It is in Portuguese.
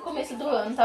começo do ano tá?